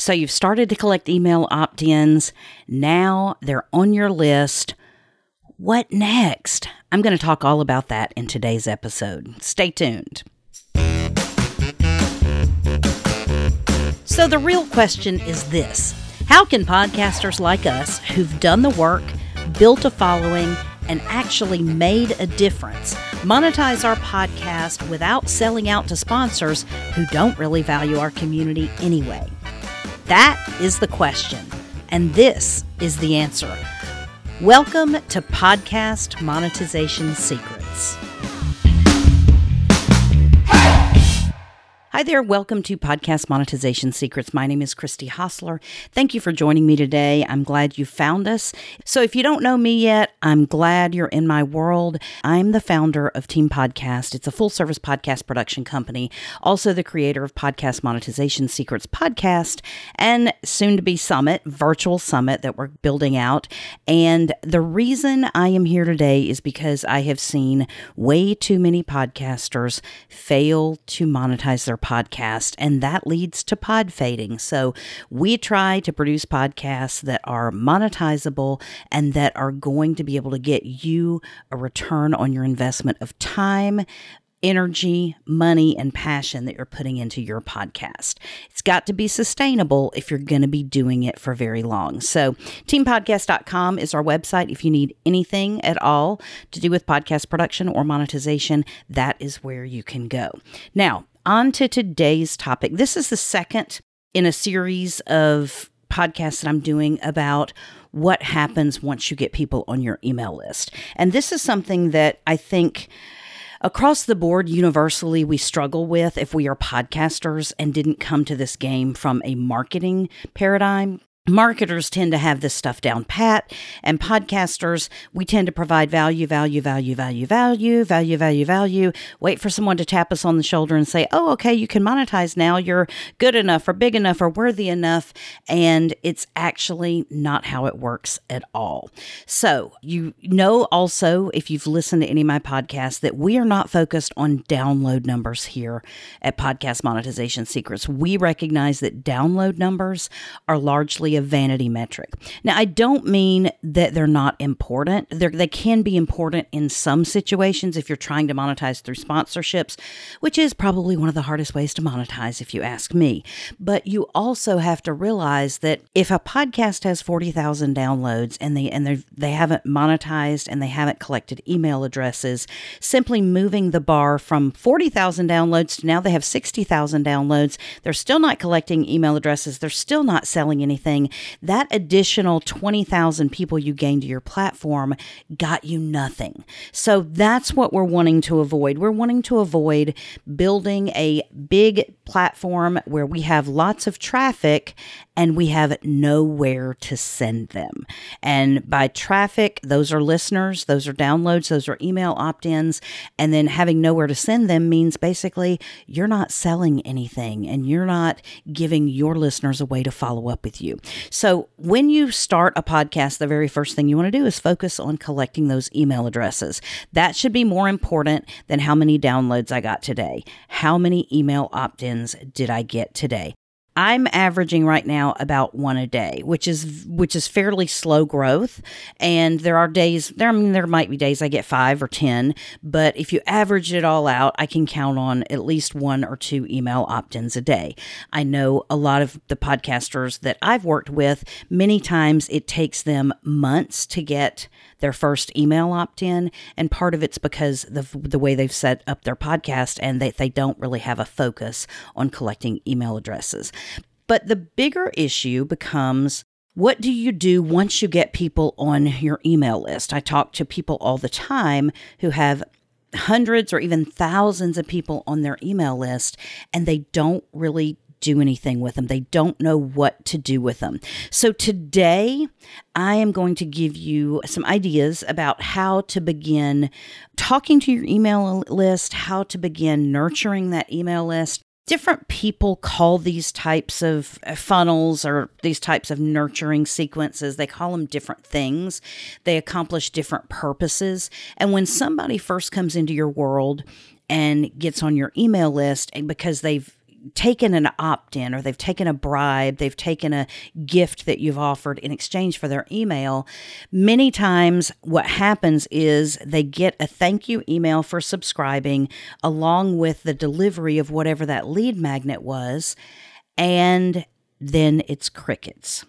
So you've started to collect email opt ins. Now they're on your list. What next? I'm going to talk all about that in today's episode. Stay tuned. So, the real question is this How can podcasters like us who've done the work, built a following, and actually made a difference monetize our podcast without selling out to sponsors who don't really value our community anyway? That is the question, and this is the answer. Welcome to Podcast Monetization Secrets. Hi there. Welcome to Podcast Monetization Secrets. My name is Christy Hostler. Thank you for joining me today. I'm glad you found us. So, if you don't know me yet, I'm glad you're in my world. I'm the founder of Team Podcast. It's a full service podcast production company, also the creator of Podcast Monetization Secrets podcast and soon to be Summit, virtual summit that we're building out. And the reason I am here today is because I have seen way too many podcasters fail to monetize their podcast, and that leads to pod fading. So we try to produce podcasts that are monetizable and that are going to be able to get you a return on your investment of time, energy, money, and passion that you're putting into your podcast. It's got to be sustainable if you're going to be doing it for very long. So, teampodcast.com is our website. If you need anything at all to do with podcast production or monetization, that is where you can go. Now, on to today's topic. This is the second in a series of podcasts that I'm doing about what happens once you get people on your email list. And this is something that I think across the board, universally, we struggle with if we are podcasters and didn't come to this game from a marketing paradigm marketers tend to have this stuff down pat and podcasters we tend to provide value value value value value value value value. Wait for someone to tap us on the shoulder and say oh okay you can monetize now. You're good enough or big enough or worthy enough. And it's actually not how it works at all. So you know also if you've listened to any of my podcasts that we are not focused on download numbers here at podcast monetization secrets. We recognize that download numbers are largely a vanity metric. Now, I don't mean that they're not important. They're, they can be important in some situations if you're trying to monetize through sponsorships, which is probably one of the hardest ways to monetize, if you ask me. But you also have to realize that if a podcast has 40,000 downloads and they and they they haven't monetized and they haven't collected email addresses, simply moving the bar from 40,000 downloads to now they have 60,000 downloads, they're still not collecting email addresses, they're still not selling anything that additional 20,000 people you gained to your platform got you nothing. So that's what we're wanting to avoid. We're wanting to avoid building a big platform where we have lots of traffic and we have nowhere to send them. And by traffic, those are listeners, those are downloads, those are email opt ins. And then having nowhere to send them means basically you're not selling anything and you're not giving your listeners a way to follow up with you. So when you start a podcast, the very first thing you want to do is focus on collecting those email addresses. That should be more important than how many downloads I got today. How many email opt ins did I get today? I'm averaging right now about one a day, which is which is fairly slow growth. And there are days there I mean there might be days I get 5 or 10, but if you average it all out, I can count on at least one or two email opt-ins a day. I know a lot of the podcasters that I've worked with, many times it takes them months to get their first email opt in. And part of it's because the, the way they've set up their podcast and they, they don't really have a focus on collecting email addresses. But the bigger issue becomes what do you do once you get people on your email list? I talk to people all the time who have hundreds or even thousands of people on their email list and they don't really do anything with them. They don't know what to do with them. So today, I am going to give you some ideas about how to begin talking to your email list, how to begin nurturing that email list. Different people call these types of uh, funnels or these types of nurturing sequences, they call them different things. They accomplish different purposes. And when somebody first comes into your world and gets on your email list, and because they've taken an opt in or they've taken a bribe, they've taken a gift that you've offered in exchange for their email, many times what happens is they get a thank you email for subscribing along with the delivery of whatever that lead magnet was, and then it's crickets.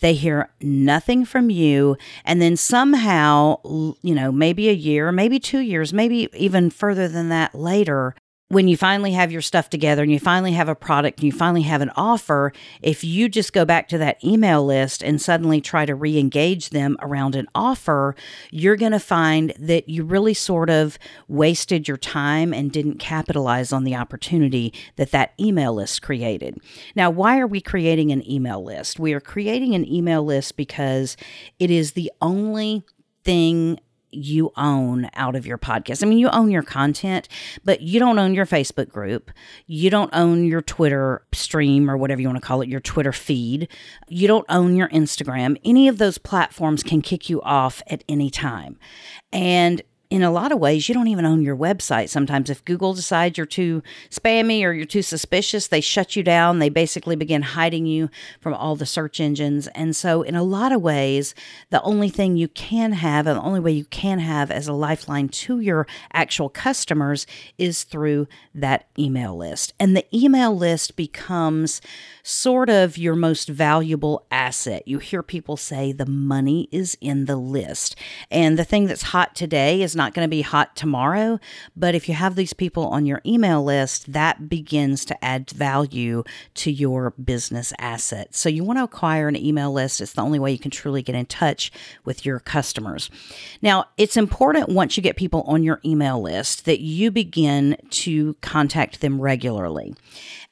They hear nothing from you. And then somehow, you know, maybe a year, maybe two years, maybe even further than that later, when you finally have your stuff together and you finally have a product and you finally have an offer, if you just go back to that email list and suddenly try to re engage them around an offer, you're going to find that you really sort of wasted your time and didn't capitalize on the opportunity that that email list created. Now, why are we creating an email list? We are creating an email list because it is the only thing you own out of your podcast. I mean, you own your content, but you don't own your Facebook group. You don't own your Twitter stream or whatever you want to call it, your Twitter feed. You don't own your Instagram. Any of those platforms can kick you off at any time. And in a lot of ways, you don't even own your website. Sometimes, if Google decides you're too spammy or you're too suspicious, they shut you down. They basically begin hiding you from all the search engines. And so, in a lot of ways, the only thing you can have and the only way you can have as a lifeline to your actual customers is through that email list. And the email list becomes sort of your most valuable asset. You hear people say the money is in the list. And the thing that's hot today is not going to be hot tomorrow. But if you have these people on your email list, that begins to add value to your business asset. So you want to acquire an email list. It's the only way you can truly get in touch with your customers. Now, it's important once you get people on your email list that you begin to contact them regularly.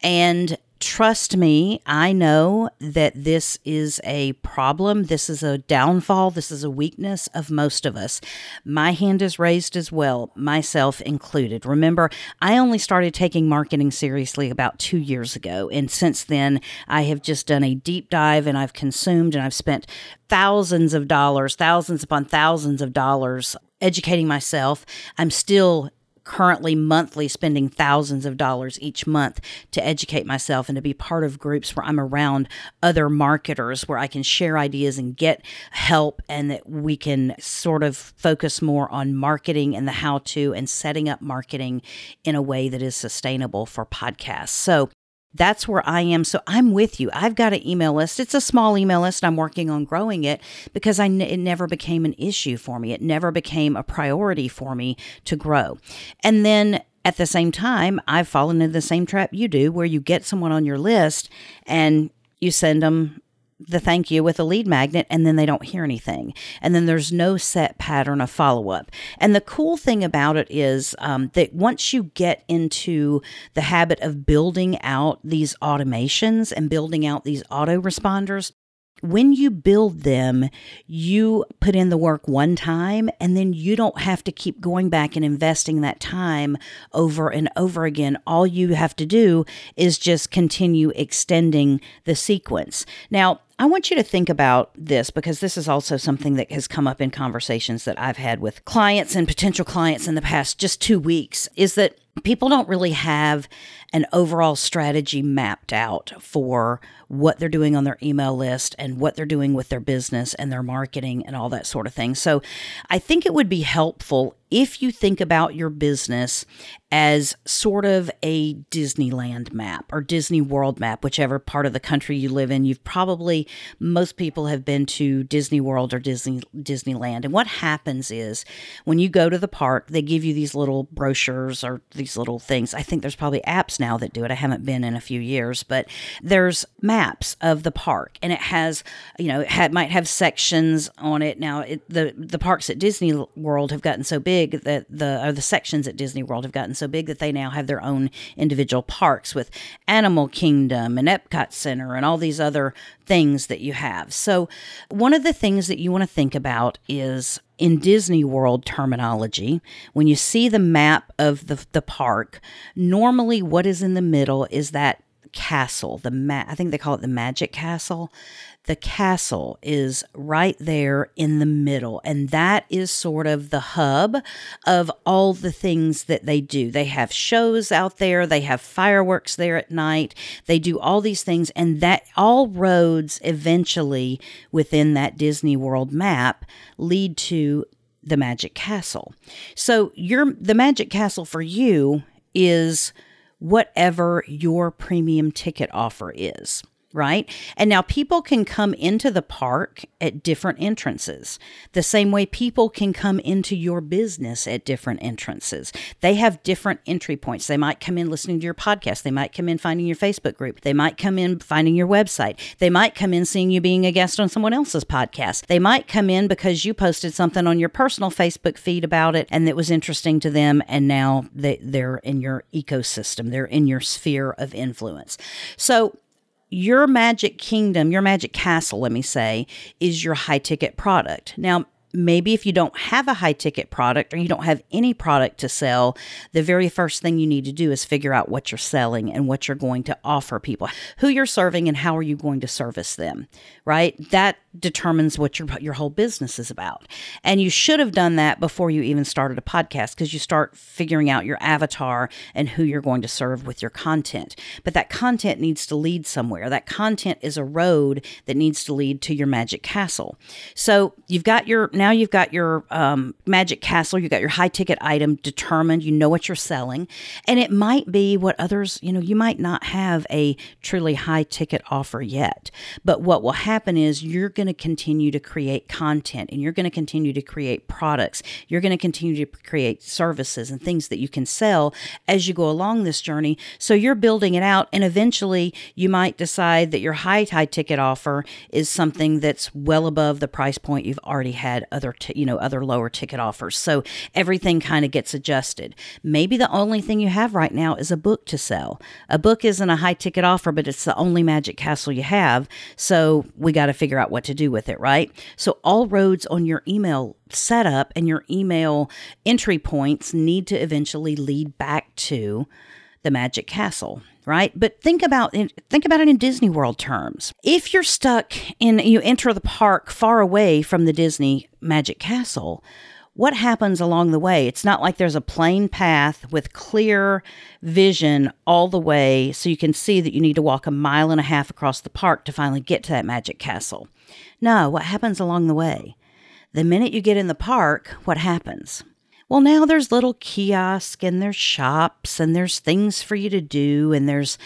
And trust me, I know that this is a problem. This is a downfall. This is a weakness of most of us. My hand is raised as well, myself included. Remember, I only started taking marketing seriously about two years ago. And since then, I have just done a deep dive and I've consumed and I've spent thousands of dollars, thousands upon thousands of dollars educating myself. I'm still currently monthly spending thousands of dollars each month to educate myself and to be part of groups where I'm around other marketers where I can share ideas and get help and that we can sort of focus more on marketing and the how to and setting up marketing in a way that is sustainable for podcasts. So that's where I am. So I'm with you. I've got an email list. It's a small email list. I'm working on growing it because I n- it never became an issue for me. It never became a priority for me to grow. And then at the same time, I've fallen into the same trap you do where you get someone on your list and you send them the thank you with a lead magnet and then they don't hear anything. And then there's no set pattern of follow up. And the cool thing about it is um, that once you get into the habit of building out these automations and building out these autoresponders, when you build them, you put in the work one time and then you don't have to keep going back and investing that time over and over again. All you have to do is just continue extending the sequence. Now, I want you to think about this because this is also something that has come up in conversations that I've had with clients and potential clients in the past just two weeks is that people don't really have an overall strategy mapped out for what they're doing on their email list and what they're doing with their business and their marketing and all that sort of thing. So I think it would be helpful if you think about your business as sort of a Disneyland map or Disney World map, whichever part of the country you live in, you've probably most people have been to Disney World or Disney Disneyland. And what happens is when you go to the park, they give you these little brochures or these little things. I think there's probably apps now that do it. I haven't been in a few years, but there's maps of the park and it has, you know, it had, might have sections on it. Now, it, the the parks at Disney World have gotten so big big that the or the sections at Disney World have gotten so big that they now have their own individual parks with Animal Kingdom and Epcot Center and all these other things that you have. So, one of the things that you want to think about is in Disney World terminology, when you see the map of the, the park, normally what is in the middle is that castle, the ma- I think they call it the magic castle. The castle is right there in the middle, and that is sort of the hub of all the things that they do. They have shows out there, they have fireworks there at night, they do all these things, and that all roads eventually within that Disney World map lead to the Magic Castle. So your the Magic Castle for you is whatever your premium ticket offer is right? And now people can come into the park at different entrances, the same way people can come into your business at different entrances. They have different entry points. They might come in listening to your podcast, they might come in finding your Facebook group, they might come in finding your website, they might come in seeing you being a guest on someone else's podcast, they might come in because you posted something on your personal Facebook feed about it and that was interesting to them, and now they, they're in your ecosystem, they're in your sphere of influence. So, your magic kingdom, your magic castle, let me say, is your high ticket product. Now, maybe if you don't have a high ticket product or you don't have any product to sell, the very first thing you need to do is figure out what you're selling and what you're going to offer people, who you're serving and how are you going to service them, right? That determines what your your whole business is about. And you should have done that before you even started a podcast because you start figuring out your avatar and who you're going to serve with your content. But that content needs to lead somewhere. That content is a road that needs to lead to your magic castle. So you've got your now you've got your um, magic castle, you've got your high ticket item determined, you know what you're selling, and it might be what others, you know, you might not have a truly high ticket offer yet. But what will happen is you're going to continue to create content and you're going to continue to create products. You're going to continue to create services and things that you can sell as you go along this journey. So you're building it out, and eventually you might decide that your high, high ticket offer is something that's well above the price point you've already had other t- you know other lower ticket offers. So everything kind of gets adjusted. Maybe the only thing you have right now is a book to sell. A book isn't a high ticket offer, but it's the only magic castle you have. So we got to figure out what to do with it, right? So all roads on your email setup and your email entry points need to eventually lead back to the magic castle right? But think about think about it in Disney World terms. If you're stuck in you enter the park far away from the Disney Magic Castle, what happens along the way? It's not like there's a plain path with clear vision all the way so you can see that you need to walk a mile and a half across the park to finally get to that magic castle. No, what happens along the way? The minute you get in the park, what happens? Well, now there's little kiosks and there's shops and there's things for you to do and there's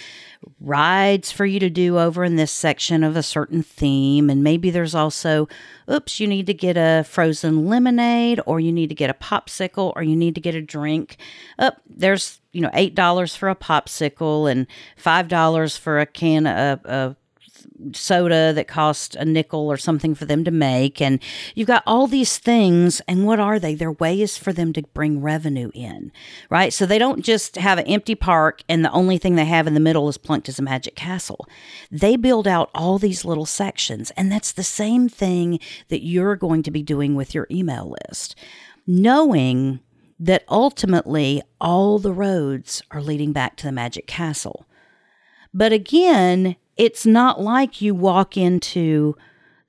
rides for you to do over in this section of a certain theme. And maybe there's also, oops, you need to get a frozen lemonade or you need to get a popsicle or you need to get a drink. Up oh, there's, you know, $8 for a popsicle and $5 for a can of, of soda that cost a nickel or something for them to make. And you've got all these things. And what are they? They're ways for them to bring revenue in, right? So they don't just have an empty park and the only thing they have in the middle is plunked as a magic castle. They build out all these little sections. And that's the same thing that you're going to be doing with your email list. Knowing that ultimately all the roads are leading back to the magic castle. But again, it's not like you walk into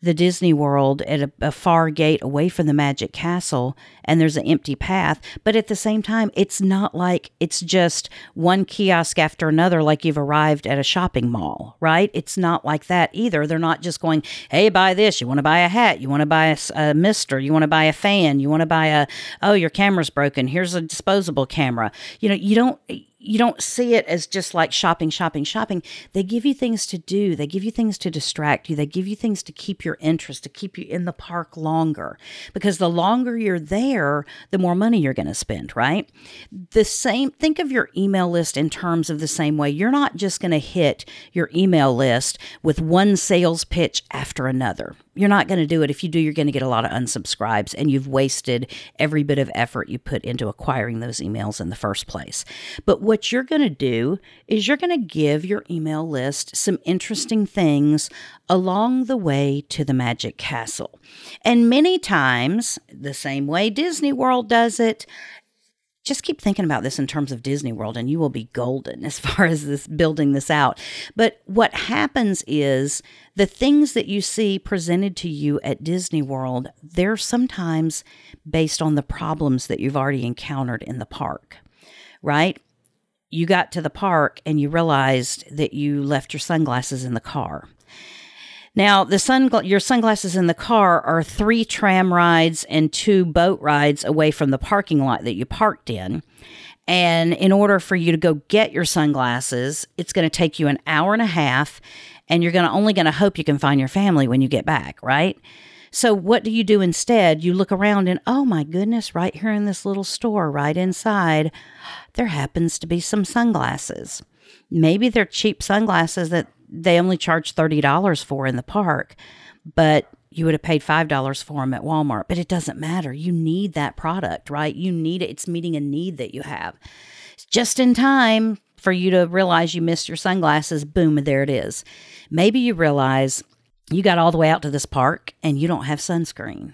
the Disney World at a, a, far gate away from the Magic Castle and there's an empty path. But at the same time, it's not like it's just one kiosk after another, like you've arrived at a shopping mall, right? It's not like that either. They're not just going, hey, buy this. You want to buy a hat. You want to buy a, a mister. You want to buy a fan. You want to buy a, oh, your camera's broken. Here's a disposable camera. You know, you don't you don't see it as just like shopping, shopping, shopping. They give you things to do. They give you things to distract you. They give you things to keep your interest, to keep you in the park longer. Because the longer you're there, the more money you're going to spend, right? The same, think of your email list in terms of the same way. You're not just going to hit your email list with one sales pitch after another you're not going to do it. If you do, you're going to get a lot of unsubscribes and you've wasted every bit of effort you put into acquiring those emails in the first place. But what you're going to do is you're going to give your email list some interesting things along the way to the Magic Castle. And many times, the same way Disney World does it, just keep thinking about this in terms of Disney World and you will be golden as far as this building this out. But what happens is the things that you see presented to you at Disney World, they're sometimes based on the problems that you've already encountered in the park, right? You got to the park and you realized that you left your sunglasses in the car. Now, the sun your sunglasses in the car are three tram rides and two boat rides away from the parking lot that you parked in. And in order for you to go get your sunglasses, it's going to take you an hour and a half, and you're going to only going to hope you can find your family when you get back, right? So what do you do instead? You look around and oh my goodness, right here in this little store right inside, there happens to be some sunglasses. Maybe they're cheap sunglasses that they only charge $30 for in the park, but you would have paid $5 for them at Walmart. But it doesn't matter. You need that product, right? You need it. It's meeting a need that you have. It's just in time for you to realize you missed your sunglasses. Boom, there it is. Maybe you realize you got all the way out to this park and you don't have sunscreen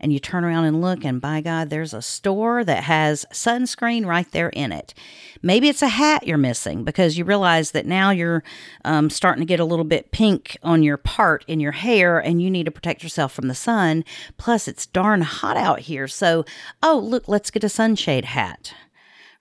and you turn around and look, and by God, there's a store that has sunscreen right there in it. Maybe it's a hat you're missing because you realize that now you're um, starting to get a little bit pink on your part in your hair, and you need to protect yourself from the sun. Plus, it's darn hot out here. So, oh, look, let's get a sunshade hat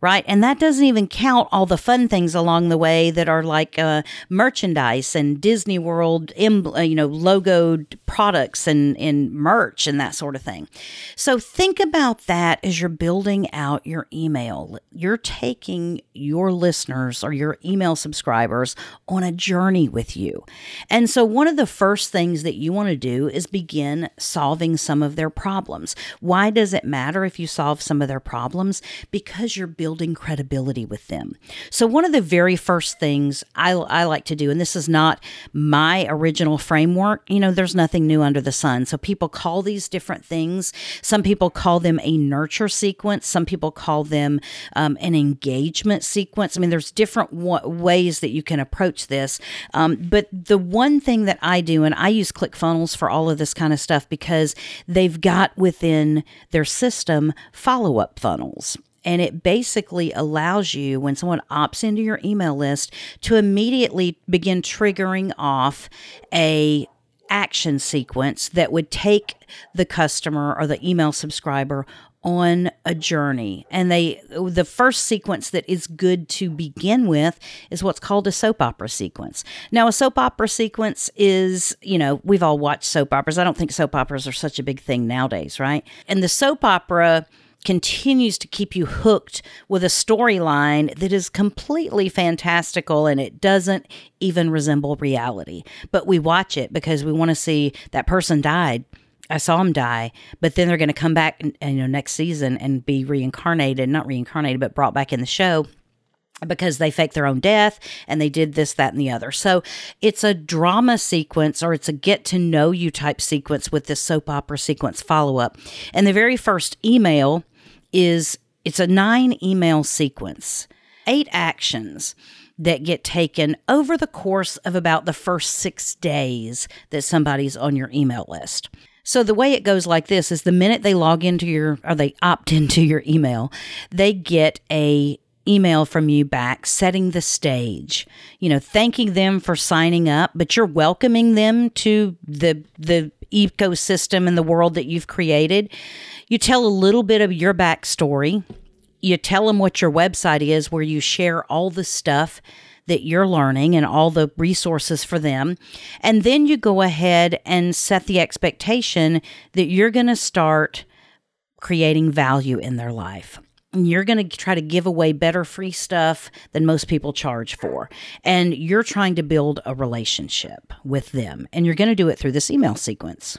right? And that doesn't even count all the fun things along the way that are like uh, merchandise and Disney World, uh, you know, logoed products and, and merch and that sort of thing. So think about that as you're building out your email. You're taking your listeners or your email subscribers on a journey with you. And so one of the first things that you want to do is begin solving some of their problems. Why does it matter if you solve some of their problems? Because you're building building credibility with them. So, one of the very first things I, I like to do, and this is not my original framework, you know, there's nothing new under the sun. So, people call these different things. Some people call them a nurture sequence, some people call them um, an engagement sequence. I mean, there's different ways that you can approach this. Um, but the one thing that I do, and I use ClickFunnels for all of this kind of stuff because they've got within their system follow up funnels. And it basically allows you, when someone opts into your email list, to immediately begin triggering off a action sequence that would take the customer or the email subscriber on a journey. And they the first sequence that is good to begin with is what's called a soap opera sequence. Now a soap opera sequence is, you know, we've all watched soap operas. I don't think soap operas are such a big thing nowadays, right? And the soap opera continues to keep you hooked with a storyline that is completely fantastical and it doesn't even resemble reality. But we watch it because we want to see that person died. I saw him die, but then they're going to come back, you know, next season and be reincarnated, not reincarnated, but brought back in the show because they faked their own death and they did this, that, and the other. So it's a drama sequence or it's a get to know you type sequence with this soap opera sequence follow up. And the very first email is it's a nine email sequence, eight actions that get taken over the course of about the first six days that somebody's on your email list. So the way it goes like this is the minute they log into your or they opt into your email, they get a email from you back setting the stage you know thanking them for signing up but you're welcoming them to the the ecosystem and the world that you've created you tell a little bit of your backstory. You tell them what your website is, where you share all the stuff that you're learning and all the resources for them. And then you go ahead and set the expectation that you're going to start creating value in their life. You're going to try to give away better free stuff than most people charge for. And you're trying to build a relationship with them. And you're going to do it through this email sequence.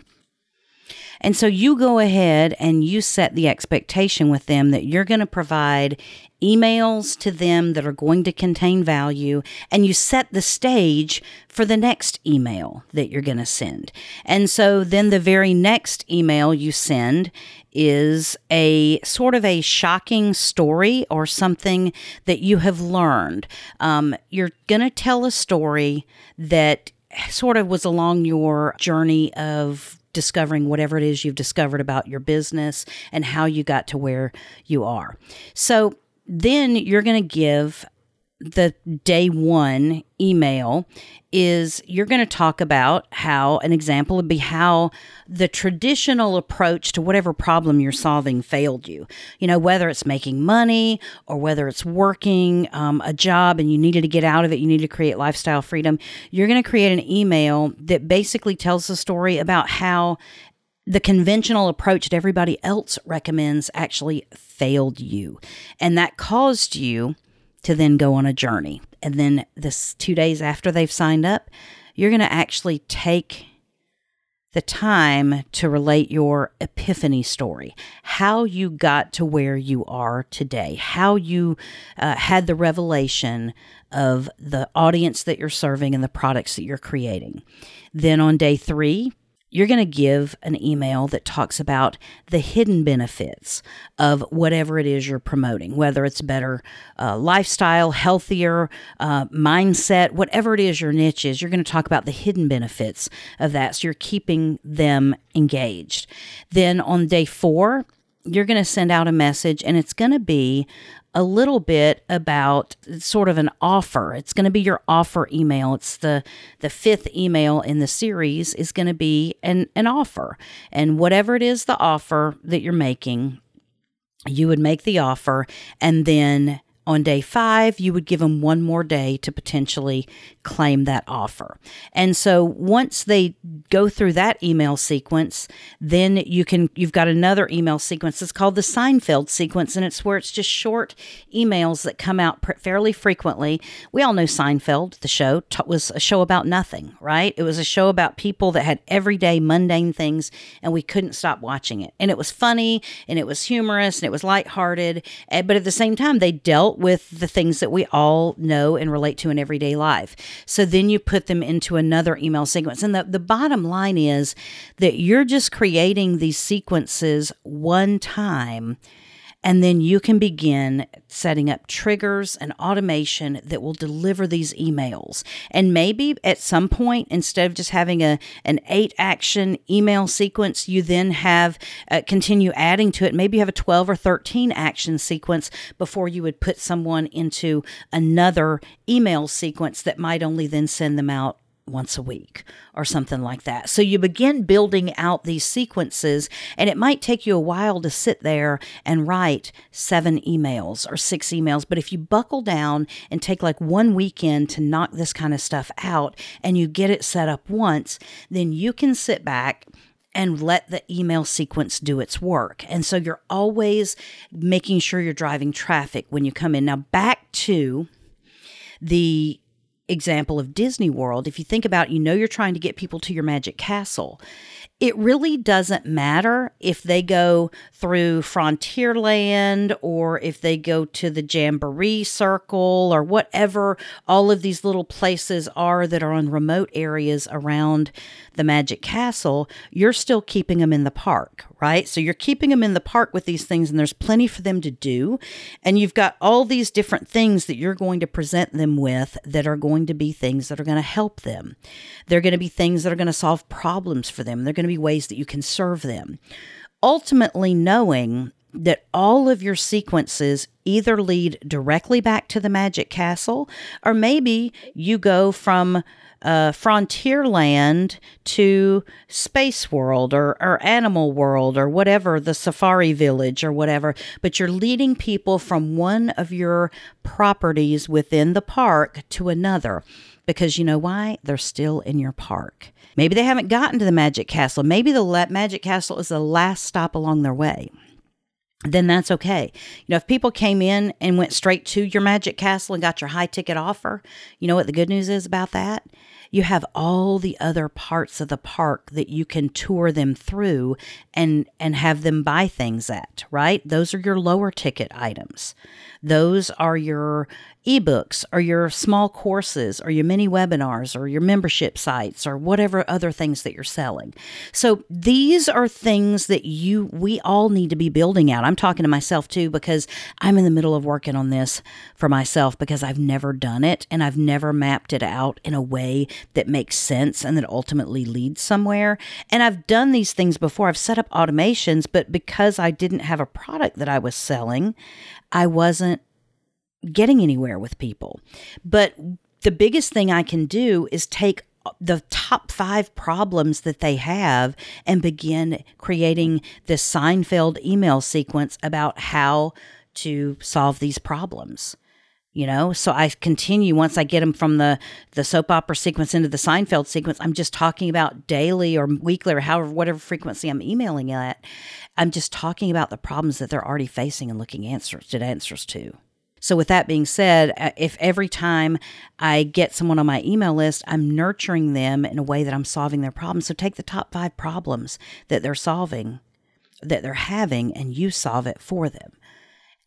And so you go ahead and you set the expectation with them that you're going to provide emails to them that are going to contain value, and you set the stage for the next email that you're going to send. And so then the very next email you send is a sort of a shocking story or something that you have learned. Um, you're going to tell a story that sort of was along your journey of discovering whatever it is you've discovered about your business and how you got to where you are. So then you're going to give the day one email is you're going to talk about how an example would be how the traditional approach to whatever problem you're solving failed you. You know, whether it's making money or whether it's working um, a job and you needed to get out of it, you need to create lifestyle freedom. You're going to create an email that basically tells the story about how the conventional approach that everybody else recommends actually failed you. And that caused you to then go on a journey. And then this two days after they've signed up, you're going to actually take the time to relate your epiphany story, how you got to where you are today, how you uh, had the revelation of the audience that you're serving and the products that you're creating. Then on day three, you're going to give an email that talks about the hidden benefits of whatever it is you're promoting, whether it's better uh, lifestyle, healthier uh, mindset, whatever it is your niche is. You're going to talk about the hidden benefits of that. So you're keeping them engaged. Then on day four, you're going to send out a message and it's going to be a little bit about sort of an offer. It's going to be your offer email. It's the the fifth email in the series is going to be an an offer. And whatever it is the offer that you're making, you would make the offer and then on day five, you would give them one more day to potentially claim that offer. And so once they go through that email sequence, then you can, you've got another email sequence. It's called the Seinfeld sequence, and it's where it's just short emails that come out fairly frequently. We all know Seinfeld, the show, t- was a show about nothing, right? It was a show about people that had everyday mundane things, and we couldn't stop watching it. And it was funny, and it was humorous, and it was lighthearted, eh, but at the same time, they dealt with the things that we all know and relate to in everyday life. So then you put them into another email sequence. And the, the bottom line is that you're just creating these sequences one time and then you can begin setting up triggers and automation that will deliver these emails. And maybe at some point, instead of just having a an eight action email sequence, you then have uh, continue adding to it. Maybe you have a 12 or 13 action sequence before you would put someone into another email sequence that might only then send them out once a week or something like that. So you begin building out these sequences, and it might take you a while to sit there and write seven emails or six emails. But if you buckle down and take like one weekend to knock this kind of stuff out and you get it set up once, then you can sit back and let the email sequence do its work. And so you're always making sure you're driving traffic when you come in. Now, back to the example of Disney World, if you think about, you know, you're trying to get people to your magic castle it really doesn't matter if they go through Frontierland or if they go to the Jamboree Circle or whatever all of these little places are that are on remote areas around the Magic Castle, you're still keeping them in the park, right? So you're keeping them in the park with these things, and there's plenty for them to do. And you've got all these different things that you're going to present them with that are going to be things that are going to help them. They're going to be things that are going to solve problems for them. They're going to be ways that you can serve them. Ultimately, knowing that all of your sequences either lead directly back to the magic castle, or maybe you go from uh, Frontierland to Space World or, or Animal World or whatever, the Safari Village or whatever, but you're leading people from one of your properties within the park to another because you know why? They're still in your park. Maybe they haven't gotten to the Magic Castle. Maybe the Magic Castle is the last stop along their way. Then that's okay. You know, if people came in and went straight to your Magic Castle and got your high ticket offer, you know what the good news is about that? You have all the other parts of the park that you can tour them through and and have them buy things at, right? Those are your lower ticket items. Those are your ebooks or your small courses or your mini webinars or your membership sites or whatever other things that you're selling. So these are things that you we all need to be building out. I'm talking to myself too because I'm in the middle of working on this for myself because I've never done it and I've never mapped it out in a way that makes sense and that ultimately leads somewhere. And I've done these things before. I've set up automations, but because I didn't have a product that I was selling, I wasn't getting anywhere with people. But the biggest thing I can do is take the top five problems that they have and begin creating this Seinfeld email sequence about how to solve these problems you know so i continue once i get them from the the soap opera sequence into the seinfeld sequence i'm just talking about daily or weekly or however whatever frequency i'm emailing at i'm just talking about the problems that they're already facing and looking answers at answers to so, with that being said, uh, if every time I get someone on my email list, I'm nurturing them in a way that I'm solving their problems. So, take the top five problems that they're solving, that they're having, and you solve it for them.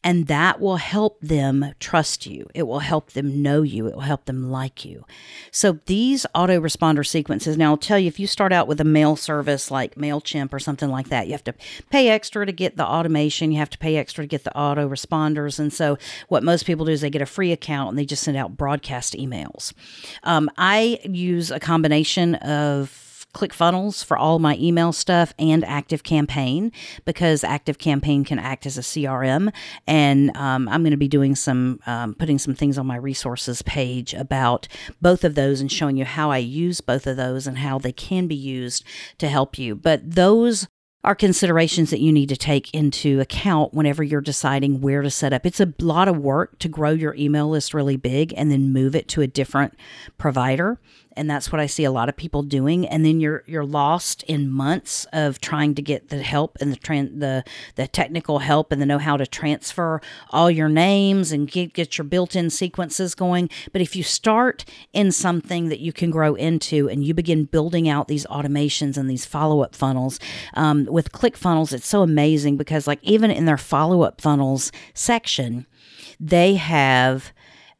And that will help them trust you. It will help them know you. It will help them like you. So these autoresponder sequences, now I'll tell you, if you start out with a mail service like MailChimp or something like that, you have to pay extra to get the automation. You have to pay extra to get the autoresponders. And so what most people do is they get a free account and they just send out broadcast emails. Um, I use a combination of ClickFunnels for all my email stuff and Active Campaign because Active Campaign can act as a CRM. And um, I'm going to be doing some, um, putting some things on my resources page about both of those and showing you how I use both of those and how they can be used to help you. But those are considerations that you need to take into account whenever you're deciding where to set up. It's a lot of work to grow your email list really big and then move it to a different provider and that's what I see a lot of people doing. And then you're you're lost in months of trying to get the help and the tran- the the technical help and the know how to transfer all your names and get get your built-in sequences going. But if you start in something that you can grow into and you begin building out these automations and these follow-up funnels um, with ClickFunnels, it's so amazing because like even in their follow-up funnels section, they have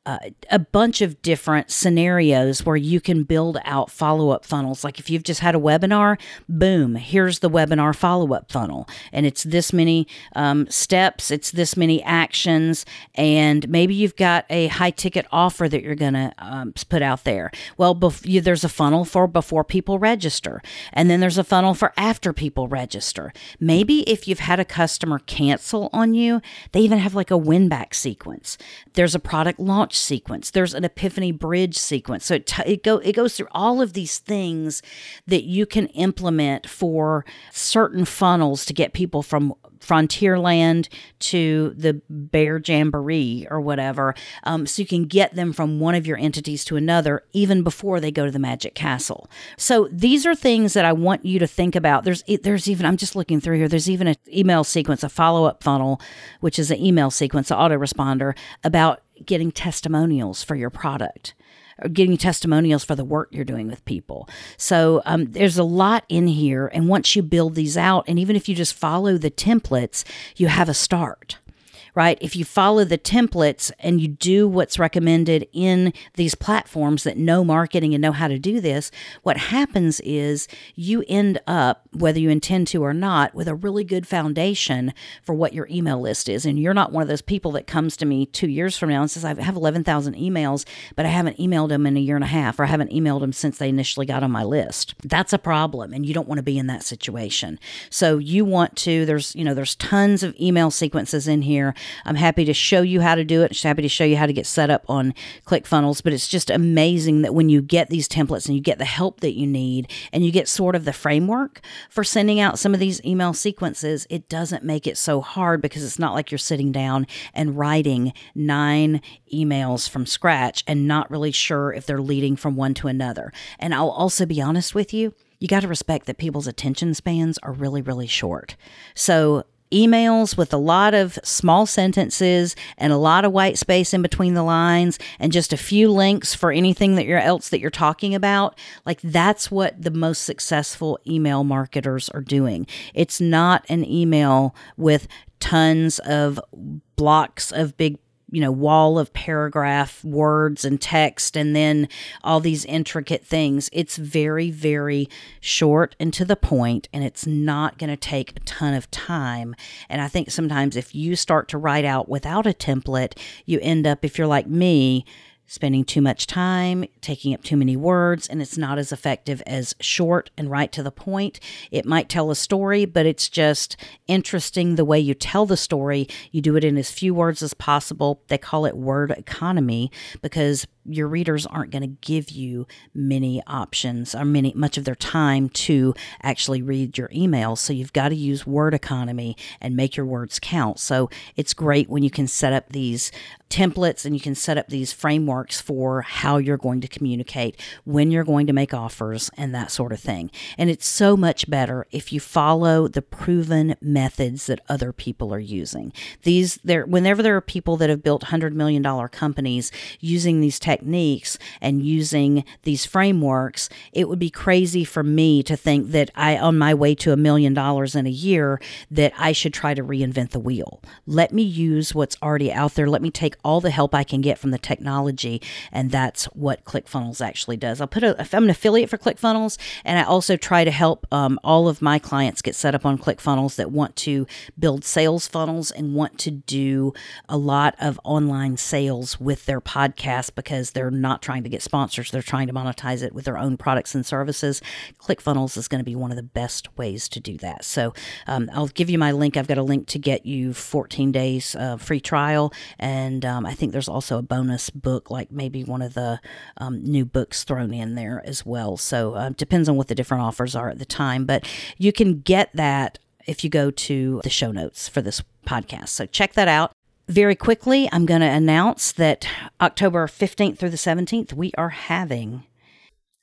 uh, a bunch of different scenarios where you can build out follow up funnels. Like if you've just had a webinar, boom, here's the webinar follow up funnel. And it's this many um, steps, it's this many actions, and maybe you've got a high ticket offer that you're going to um, put out there. Well, bef- you, there's a funnel for before people register, and then there's a funnel for after people register. Maybe if you've had a customer cancel on you, they even have like a win back sequence. There's a product launch sequence. There's an epiphany bridge sequence. So it, t- it go it goes through all of these things that you can implement for certain funnels to get people from Frontierland to the Bear Jamboree or whatever. Um, so you can get them from one of your entities to another even before they go to the Magic Castle. So these are things that I want you to think about. There's there's even I'm just looking through here. There's even an email sequence, a follow up funnel, which is an email sequence, an autoresponder about getting testimonials for your product or getting testimonials for the work you're doing with people. So um, there's a lot in here. And once you build these out, and even if you just follow the templates, you have a start right? If you follow the templates and you do what's recommended in these platforms that know marketing and know how to do this, what happens is you end up, whether you intend to or not, with a really good foundation for what your email list is. And you're not one of those people that comes to me two years from now and says, I have 11,000 emails, but I haven't emailed them in a year and a half, or I haven't emailed them since they initially got on my list. That's a problem. And you don't want to be in that situation. So you want to, there's, you know, there's tons of email sequences in here. I'm happy to show you how to do it. I'm happy to show you how to get set up on ClickFunnels. But it's just amazing that when you get these templates and you get the help that you need and you get sort of the framework for sending out some of these email sequences, it doesn't make it so hard because it's not like you're sitting down and writing nine emails from scratch and not really sure if they're leading from one to another. And I'll also be honest with you you got to respect that people's attention spans are really, really short. So emails with a lot of small sentences and a lot of white space in between the lines and just a few links for anything that you're else that you're talking about like that's what the most successful email marketers are doing. It's not an email with tons of blocks of big you know wall of paragraph words and text and then all these intricate things. It's very very short and to the point and it's not going to take a ton of time. And i think sometimes if you start to write out without a template you end up if you're like me spending too much time, taking up too many words, and it's not as effective as short and right to the point. It might tell a story, but it's just interesting the way you tell the story. You do it in as few words as possible. They call it word economy because your readers aren't going to give you many options or many much of their time to actually read your emails so you've got to use word economy and make your words count so it's great when you can set up these templates and you can set up these frameworks for how you're going to communicate, when you're going to make offers, and that sort of thing. And it's so much better if you follow the proven methods that other people are using. These there whenever there are people that have built hundred million dollar companies using these techniques and using these frameworks, it would be crazy for me to think that I on my way to a million dollars in a year that I should try to reinvent the wheel. Let me use what's already out there. Let me take all the help I can get from the technology. And that's what ClickFunnels actually does. I'll put a, I'm an affiliate for ClickFunnels, and I also try to help um, all of my clients get set up on ClickFunnels that want to build sales funnels and want to do a lot of online sales with their podcast because they're not trying to get sponsors. They're trying to monetize it with their own products and services. ClickFunnels is going to be one of the best ways to do that. So um, I'll give you my link. I've got a link to get you 14 days uh, free trial and um, I think there's also a bonus book, like maybe one of the um, new books thrown in there as well. So uh, depends on what the different offers are at the time, but you can get that if you go to the show notes for this podcast. So check that out. Very quickly, I'm going to announce that October 15th through the 17th, we are having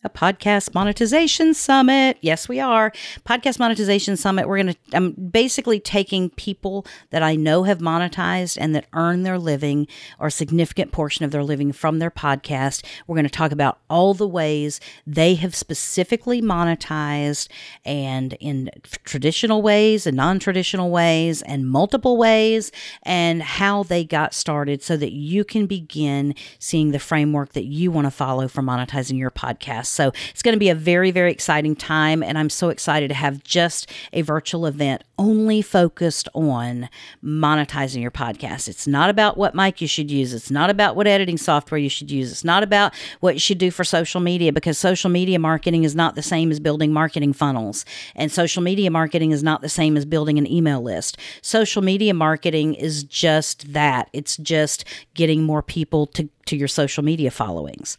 a podcast monetization summit. Yes, we are. Podcast monetization summit. We're going to, I'm basically taking people that I know have monetized and that earn their living or significant portion of their living from their podcast. We're going to talk about all the ways they have specifically monetized and in traditional ways and non traditional ways and multiple ways and how they got started so that you can begin seeing the framework that you want to follow for monetizing your podcast. So it's going to be a very, very exciting time. And I'm so excited to have just a virtual event only focused on monetizing your podcast. It's not about what mic you should use, it's not about what editing software you should use, it's not about what you should do for social media because social media marketing is not the same as building marketing funnels. And social media marketing is not the same as building an email list. Social media marketing is just that it's just getting more people to, to your social media followings.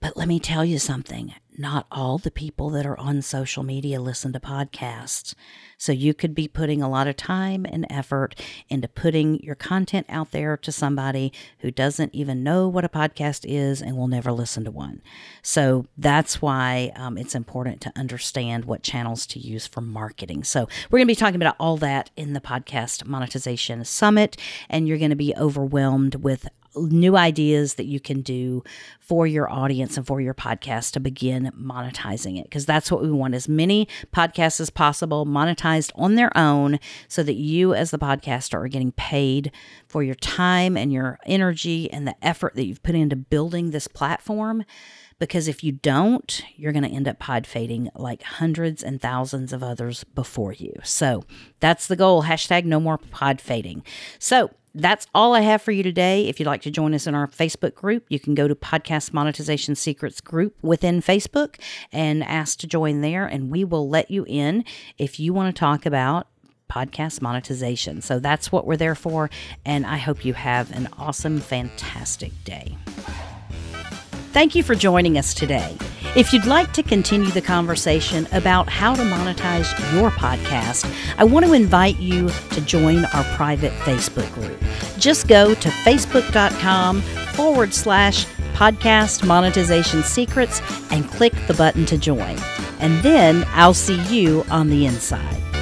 But let me tell you something not all the people that are on social media listen to podcasts. So you could be putting a lot of time and effort into putting your content out there to somebody who doesn't even know what a podcast is and will never listen to one. So that's why um, it's important to understand what channels to use for marketing. So we're going to be talking about all that in the podcast monetization summit, and you're going to be overwhelmed with new ideas that you can do for your audience and for your podcast to begin monetizing it because that's what we want as many podcasts as possible monetized on their own so that you as the podcaster are getting paid for your time and your energy and the effort that you've put into building this platform because if you don't, you're going to end up pod fading like hundreds and thousands of others before you. So that's the goal. Hashtag no more pod fading. So that's all I have for you today. If you'd like to join us in our Facebook group, you can go to Podcast Monetization Secrets group within Facebook and ask to join there, and we will let you in if you want to talk about podcast monetization. So that's what we're there for, and I hope you have an awesome, fantastic day. Thank you for joining us today. If you'd like to continue the conversation about how to monetize your podcast, I want to invite you to join our private Facebook group. Just go to facebook.com forward slash podcast monetization secrets and click the button to join. And then I'll see you on the inside.